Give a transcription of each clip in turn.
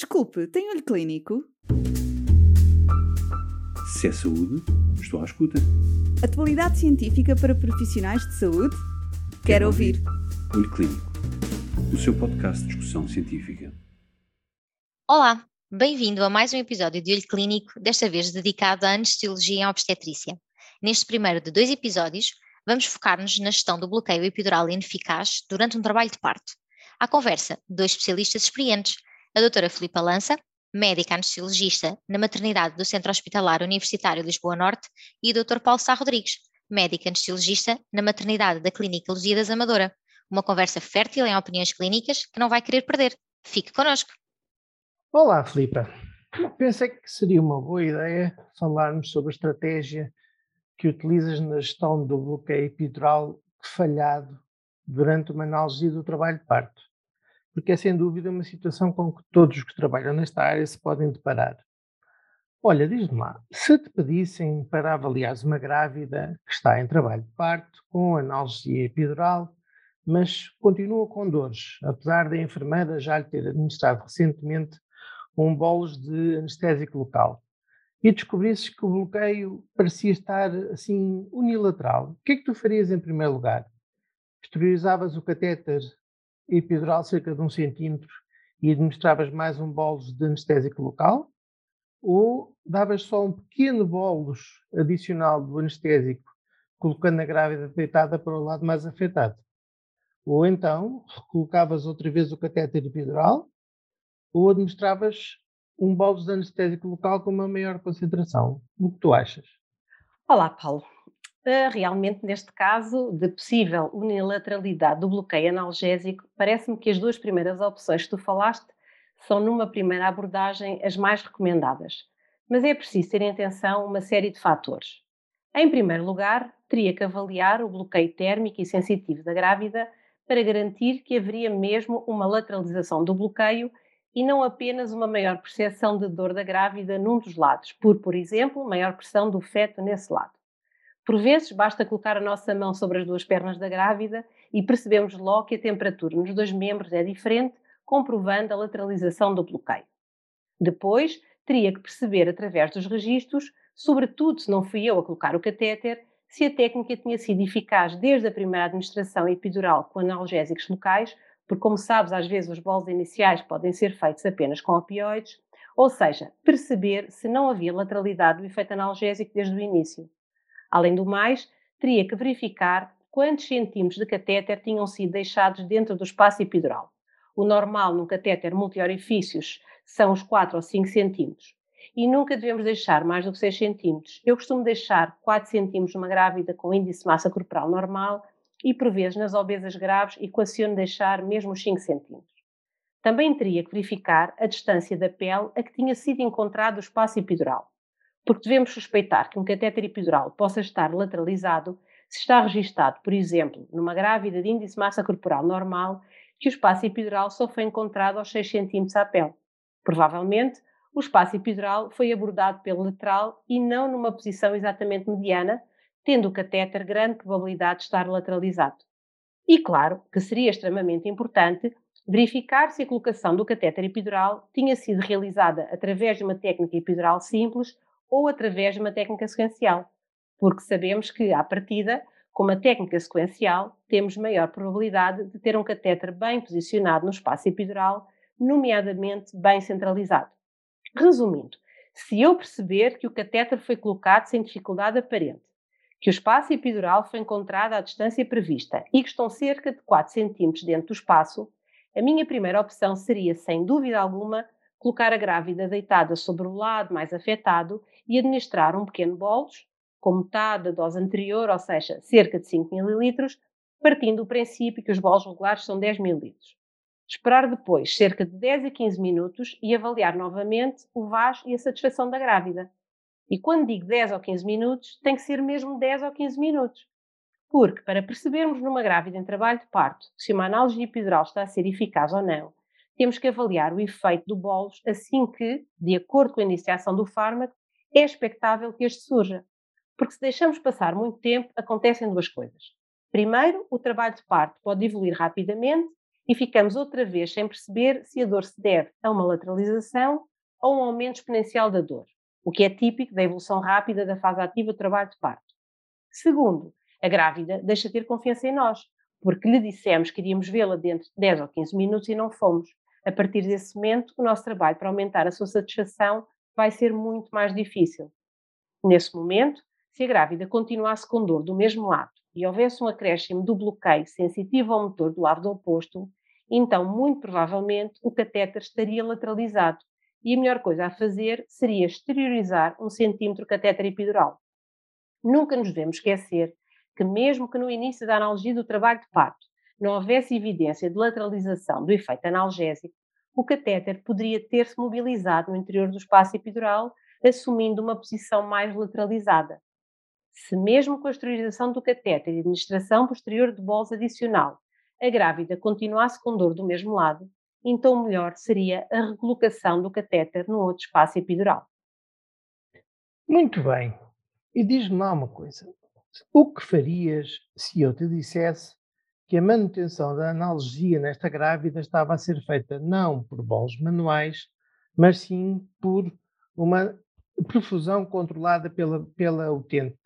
Desculpe, tem olho clínico? Se é saúde, estou à escuta. Atualidade científica para profissionais de saúde? Quero, Quero ouvir. ouvir. Olho Clínico, o seu podcast de discussão científica. Olá, bem-vindo a mais um episódio de Olho Clínico, desta vez dedicado à anestesiologia em obstetrícia. Neste primeiro de dois episódios, vamos focar-nos na gestão do bloqueio epidural ineficaz durante um trabalho de parto. À conversa, dois especialistas experientes, a doutora Filipa Lança, médica anestesiologista na maternidade do Centro Hospitalar Universitário Lisboa Norte, e o Dr. Paulo Sá Rodrigues, médica anestesiologista na maternidade da Clínica Lusíadas Amadora. Uma conversa fértil em opiniões clínicas que não vai querer perder. Fique connosco. Olá, Filipa. Pensei que seria uma boa ideia falarmos sobre a estratégia que utilizas na gestão do bloqueio epidural falhado durante uma análise do trabalho de parto porque é sem dúvida uma situação com que todos os que trabalham nesta área se podem deparar. Olha, diz-me lá, se te pedissem para avaliares uma grávida que está em trabalho de parto, com analgesia epidural, mas continua com dores, apesar da enfermeira já lhe ter administrado recentemente um bolos de anestésico local, e descobrisses que o bloqueio parecia estar assim unilateral, o que é que tu farias em primeiro lugar? Exteriorizavas o catéter epidural cerca de um centímetro e administravas mais um bolos de anestésico local, ou davas só um pequeno bolos adicional do anestésico, colocando a grávida deitada para o lado mais afetado. Ou então, colocavas outra vez o catéter epidural, ou administravas um bolos de anestésico local com uma maior concentração. O que tu achas? Olá, Paulo. Realmente, neste caso, de possível unilateralidade do bloqueio analgésico, parece-me que as duas primeiras opções que tu falaste são, numa primeira abordagem, as mais recomendadas. Mas é preciso ter em atenção uma série de fatores. Em primeiro lugar, teria que avaliar o bloqueio térmico e sensitivo da grávida para garantir que haveria mesmo uma lateralização do bloqueio e não apenas uma maior percepção de dor da grávida num dos lados, por, por exemplo, maior pressão do feto nesse lado. Por vezes, basta colocar a nossa mão sobre as duas pernas da grávida e percebemos logo que a temperatura nos dois membros é diferente, comprovando a lateralização do bloqueio. Depois, teria que perceber através dos registros, sobretudo se não fui eu a colocar o catéter, se a técnica tinha sido eficaz desde a primeira administração epidural com analgésicos locais, porque, como sabes, às vezes os bolos iniciais podem ser feitos apenas com opioides, ou seja, perceber se não havia lateralidade do efeito analgésico desde o início. Além do mais, teria que verificar quantos centímetros de catéter tinham sido deixados dentro do espaço epidural. O normal num catéter multiorifícios são os 4 ou 5 centímetros. E nunca devemos deixar mais do que 6 centímetros. Eu costumo deixar 4 centímetros numa grávida com índice de massa corporal normal e, por vezes, nas obesas graves, equaciono deixar mesmo os 5 centímetros. Também teria que verificar a distância da pele a que tinha sido encontrado o espaço epidural porque devemos suspeitar que um catéter epidural possa estar lateralizado se está registado, por exemplo, numa grávida de índice de massa corporal normal, que o espaço epidural só foi encontrado aos 6 cm à pele. Provavelmente, o espaço epidural foi abordado pelo lateral e não numa posição exatamente mediana, tendo o catéter grande probabilidade de estar lateralizado. E claro que seria extremamente importante verificar se a colocação do catéter epidural tinha sido realizada através de uma técnica epidural simples ou através de uma técnica sequencial, porque sabemos que, à partida, com uma técnica sequencial, temos maior probabilidade de ter um catéter bem posicionado no espaço epidural, nomeadamente bem centralizado. Resumindo, se eu perceber que o catéter foi colocado sem dificuldade aparente, que o espaço epidural foi encontrado à distância prevista e que estão cerca de 4 cm dentro do espaço, a minha primeira opção seria, sem dúvida alguma, colocar a grávida deitada sobre o lado mais afetado e administrar um pequeno bolos, com metade da dose anterior, ou seja, cerca de 5 ml, partindo do princípio que os bolos regulares são 10 ml. Esperar depois cerca de 10 a 15 minutos e avaliar novamente o vaso e a satisfação da grávida. E quando digo 10 ou 15 minutos, tem que ser mesmo 10 ou 15 minutos. Porque, para percebermos numa grávida em trabalho de parto se uma análise epidural está a ser eficaz ou não, temos que avaliar o efeito do bolos assim que, de acordo com a iniciação do fármaco, é expectável que este surja. Porque se deixamos passar muito tempo, acontecem duas coisas. Primeiro, o trabalho de parto pode evoluir rapidamente e ficamos outra vez sem perceber se a dor se deve a uma lateralização ou um aumento exponencial da dor, o que é típico da evolução rápida da fase ativa do trabalho de parto. Segundo, a grávida deixa de ter confiança em nós, porque lhe dissemos que iríamos vê-la dentro de 10 ou 15 minutos e não fomos. A partir desse momento, o nosso trabalho para aumentar a sua satisfação vai ser muito mais difícil. Nesse momento, se a grávida continuasse com dor do mesmo lado e houvesse um acréscimo do bloqueio sensitivo ao motor do lado oposto, então, muito provavelmente, o catéter estaria lateralizado e a melhor coisa a fazer seria exteriorizar um centímetro catéter epidural. Nunca nos devemos esquecer que, mesmo que no início da analgesia do trabalho de parto não houvesse evidência de lateralização do efeito analgésico, o catéter poderia ter-se mobilizado no interior do espaço epidural, assumindo uma posição mais lateralizada. Se mesmo com a esterilização do catéter e administração posterior de bolos adicional, a grávida continuasse com dor do mesmo lado, então melhor seria a recolocação do catéter no outro espaço epidural. Muito bem. E diz-me lá uma coisa. O que farias se eu te dissesse que a manutenção da analgesia nesta grávida estava a ser feita não por bolos manuais, mas sim por uma perfusão controlada pela, pela utente,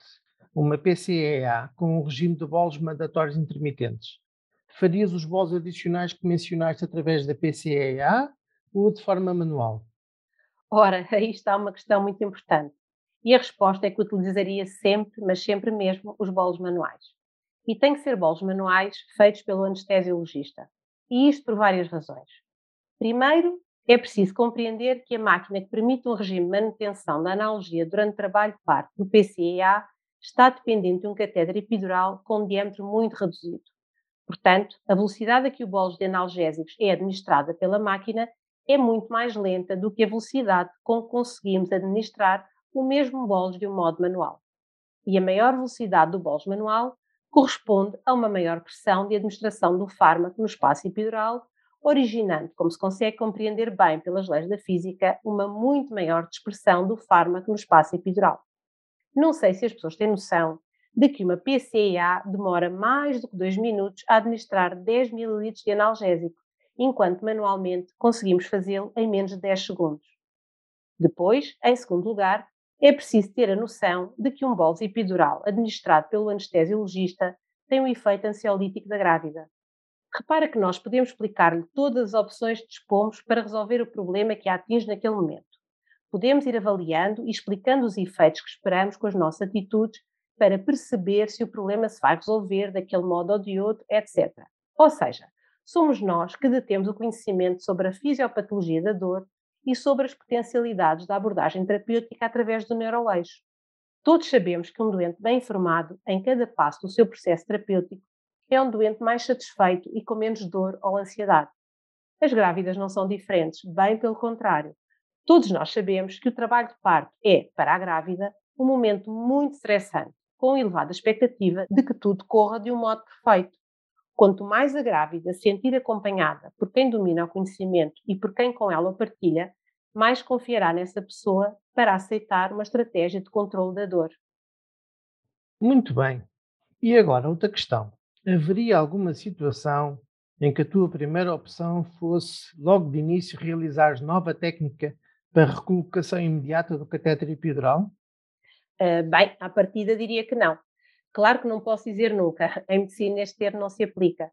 uma PCEA, com um regime de bolos mandatórios intermitentes? Farias os bolos adicionais que mencionaste através da PCEA ou de forma manual? Ora, aí está uma questão muito importante. E a resposta é que utilizaria sempre, mas sempre mesmo, os bolos manuais. E tem que ser bolos manuais feitos pelo anestesiologista. E isto por várias razões. Primeiro, é preciso compreender que a máquina que permite um regime de manutenção da analgesia durante o trabalho parto do PCEA está dependente de um catéter epidural com um diâmetro muito reduzido. Portanto, a velocidade a que o bolos de analgésicos é administrada pela máquina é muito mais lenta do que a velocidade com que conseguimos administrar o mesmo bolos de um modo manual. E a maior velocidade do bolos manual corresponde a uma maior pressão de administração do fármaco no espaço epidural, originando, como se consegue compreender bem pelas leis da física, uma muito maior dispersão do fármaco no espaço epidural. Não sei se as pessoas têm noção de que uma PCA demora mais do que 2 minutos a administrar 10 ml de analgésico, enquanto manualmente conseguimos fazê-lo em menos de 10 segundos. Depois, em segundo lugar, é preciso ter a noção de que um bolso epidural administrado pelo anestesiologista tem um efeito ansiolítico da grávida. Repara que nós podemos explicar-lhe todas as opções que dispomos para resolver o problema que a atinge naquele momento. Podemos ir avaliando e explicando os efeitos que esperamos com as nossas atitudes para perceber se o problema se vai resolver daquele modo ou de outro, etc. Ou seja, somos nós que detemos o conhecimento sobre a fisiopatologia da dor e sobre as potencialidades da abordagem terapêutica através do neuroeixo. Todos sabemos que um doente bem informado em cada passo do seu processo terapêutico é um doente mais satisfeito e com menos dor ou ansiedade. As grávidas não são diferentes, bem pelo contrário. Todos nós sabemos que o trabalho de parto é, para a grávida, um momento muito estressante, com elevada expectativa de que tudo corra de um modo perfeito. Quanto mais a grávida sentir acompanhada por quem domina o conhecimento e por quem com ela o partilha, mais confiará nessa pessoa para aceitar uma estratégia de controle da dor. Muito bem. E agora, outra questão. Haveria alguma situação em que a tua primeira opção fosse, logo de início, realizar nova técnica para recolocação imediata do catéter epidural? Uh, bem, à partida diria que não. Claro que não posso dizer nunca, em medicina este termo não se aplica,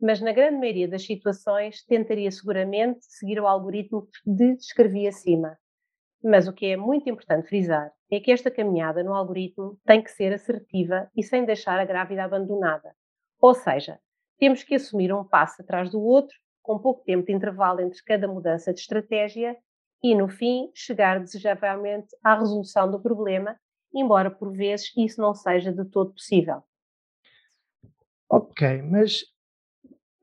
mas na grande maioria das situações tentaria seguramente seguir o algoritmo que descrevi acima. Mas o que é muito importante frisar é que esta caminhada no algoritmo tem que ser assertiva e sem deixar a grávida abandonada. Ou seja, temos que assumir um passo atrás do outro, com pouco tempo de intervalo entre cada mudança de estratégia e, no fim, chegar desejavelmente à resolução do problema embora por vezes isso não seja de todo possível. Ok, mas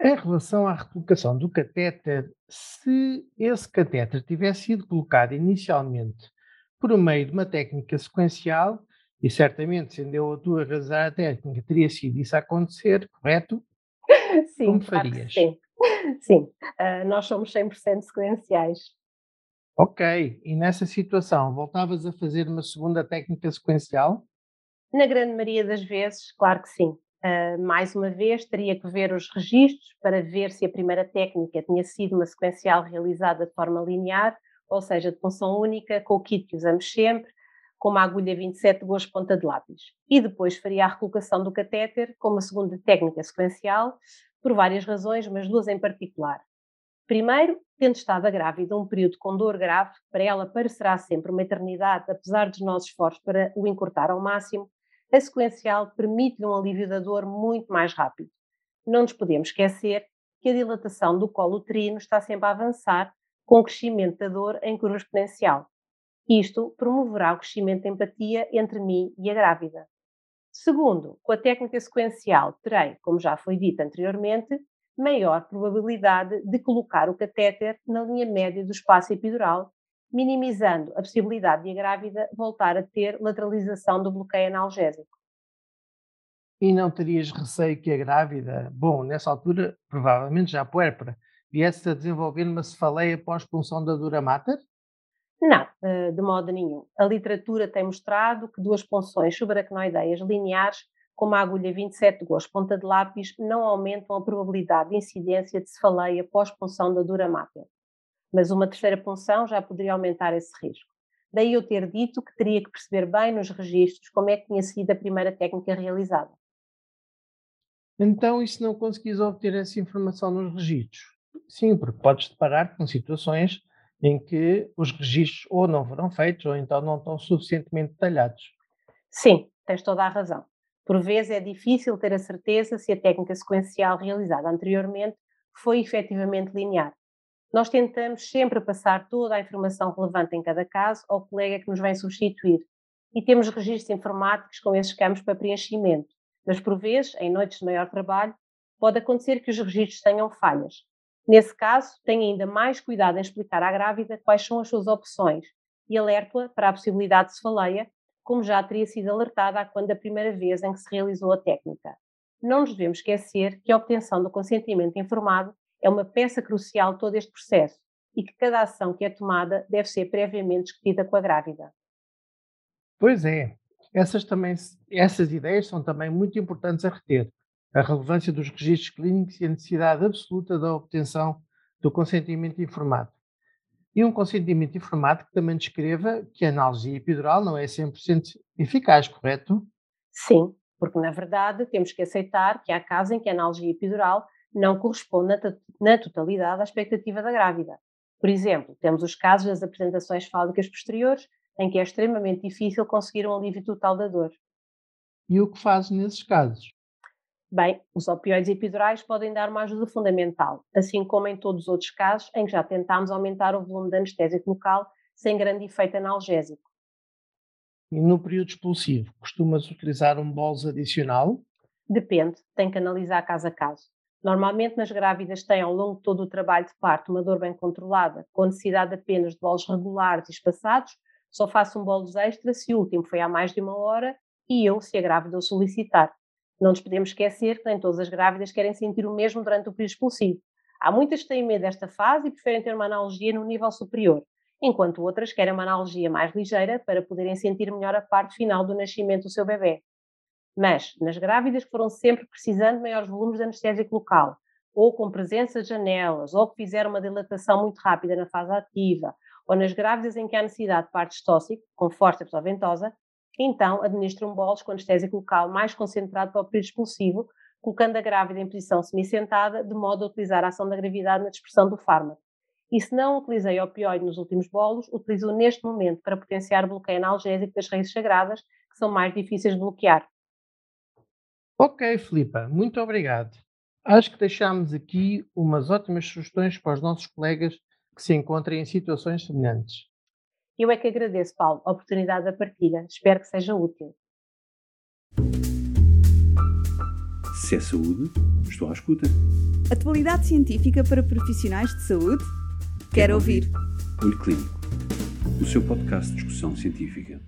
em relação à recolocação do catéter, se esse catéter tivesse sido colocado inicialmente por meio de uma técnica sequencial, e certamente, sendo eu a tua razão a técnica, teria sido isso a acontecer, correto? Sim, Como farias? sim, sim. Uh, nós somos 100% sequenciais. Ok, e nessa situação, voltavas a fazer uma segunda técnica sequencial? Na grande maioria das vezes, claro que sim. Uh, mais uma vez, teria que ver os registros para ver se a primeira técnica tinha sido uma sequencial realizada de forma linear, ou seja, de função única, com o kit que usamos sempre, com uma agulha 27 de gosto ponta de lápis. E depois faria a recolocação do catéter com uma segunda técnica sequencial, por várias razões, mas duas em particular. Primeiro, tendo estado grávida um período com dor grave, para ela parecerá sempre uma eternidade, apesar dos nossos esforços para o encurtar ao máximo, a sequencial permite-lhe um alívio da dor muito mais rápido. Não nos podemos esquecer que a dilatação do colo uterino está sempre a avançar com o crescimento da dor em curva exponencial. Isto promoverá o crescimento de empatia entre mim e a grávida. Segundo, com a técnica sequencial terei, como já foi dito anteriormente, maior probabilidade de colocar o catéter na linha média do espaço epidural, minimizando a possibilidade de a grávida voltar a ter lateralização do bloqueio analgésico. E não terias receio que a grávida, bom, nessa altura, provavelmente já puérpera, viesse a desenvolver uma cefaleia pós-punção da dura mater? Não, eh, de modo nenhum. A literatura tem mostrado que duas punções subaracnoideias lineares com uma agulha 27 de gosto ponta de lápis não aumentam a probabilidade de incidência de cefaleia pós-punção da dura máter. Mas uma terceira punção já poderia aumentar esse risco. Daí eu ter dito que teria que perceber bem nos registros como é que tinha sido a primeira técnica realizada. Então, e se não conseguis obter essa informação nos registros? Sim, porque podes deparar com situações em que os registros ou não foram feitos ou então não estão suficientemente detalhados. Sim, tens toda a razão. Por vezes é difícil ter a certeza se a técnica sequencial realizada anteriormente foi efetivamente linear. Nós tentamos sempre passar toda a informação relevante em cada caso ao colega que nos vem substituir e temos registros informáticos com esses campos para preenchimento, mas por vezes, em noites de maior trabalho, pode acontecer que os registros tenham falhas Nesse caso, tenha ainda mais cuidado em explicar à grávida quais são as suas opções e alerta-a para a possibilidade de cefaleia, como já teria sido alertada quando a primeira vez em que se realizou a técnica. Não nos devemos esquecer que a obtenção do consentimento informado é uma peça crucial de todo este processo e que cada ação que é tomada deve ser previamente discutida com a grávida. Pois é, essas, também, essas ideias são também muito importantes a reter, a relevância dos registros clínicos e a necessidade absoluta da obtenção do consentimento informado. E um consentimento informado que também descreva que a analgesia epidural não é 100% eficaz, correto? Sim, porque na verdade temos que aceitar que há casos em que a analgesia epidural não corresponde na totalidade à expectativa da grávida. Por exemplo, temos os casos das apresentações fálicas posteriores, em que é extremamente difícil conseguir um alívio total da dor. E o que faz nesses casos? Bem, os opioides epidurais podem dar uma ajuda fundamental, assim como em todos os outros casos em que já tentámos aumentar o volume de anestésico local sem grande efeito analgésico. E no período expulsivo, costumas utilizar um bolso adicional? Depende, tem que analisar caso a caso. Normalmente, nas grávidas têm ao longo de todo o trabalho de parto uma dor bem controlada, com necessidade apenas de bolos regulares e espaçados, só faço um bolos extra se o último foi há mais de uma hora e eu, se a grávida o solicitar. Não nos podemos esquecer que nem todas as grávidas querem sentir o mesmo durante o período expulsivo. Há muitas que têm medo desta fase e preferem ter uma analgesia no nível superior, enquanto outras querem uma analgesia mais ligeira para poderem sentir melhor a parte final do nascimento do seu bebê. Mas, nas grávidas que foram sempre precisando de maiores volumes de anestésico local, ou com presença de janelas, ou que fizeram uma dilatação muito rápida na fase ativa, ou nas grávidas em que há necessidade de partes tóxico, com forceps ou ventosa, então administram bolos com anestésico local mais concentrado para o período expulsivo, colocando a grávida em posição semi-sentada, de modo a utilizar a ação da gravidade na dispersão do fármaco. E se não utilizei opioide nos últimos bolos, utilizo neste momento para potenciar o bloqueio analgésico das raízes sagradas, que são mais difíceis de bloquear. Ok, Filipa, muito obrigado. Acho que deixámos aqui umas ótimas sugestões para os nossos colegas que se encontrem em situações semelhantes. Eu é que agradeço, Paulo, a oportunidade da partilha. Espero que seja útil. Se é saúde, estou à escuta. Atualidade científica para profissionais de saúde? Quero, Quero ouvir. ouvir. Olho Clínico, o seu podcast de discussão científica.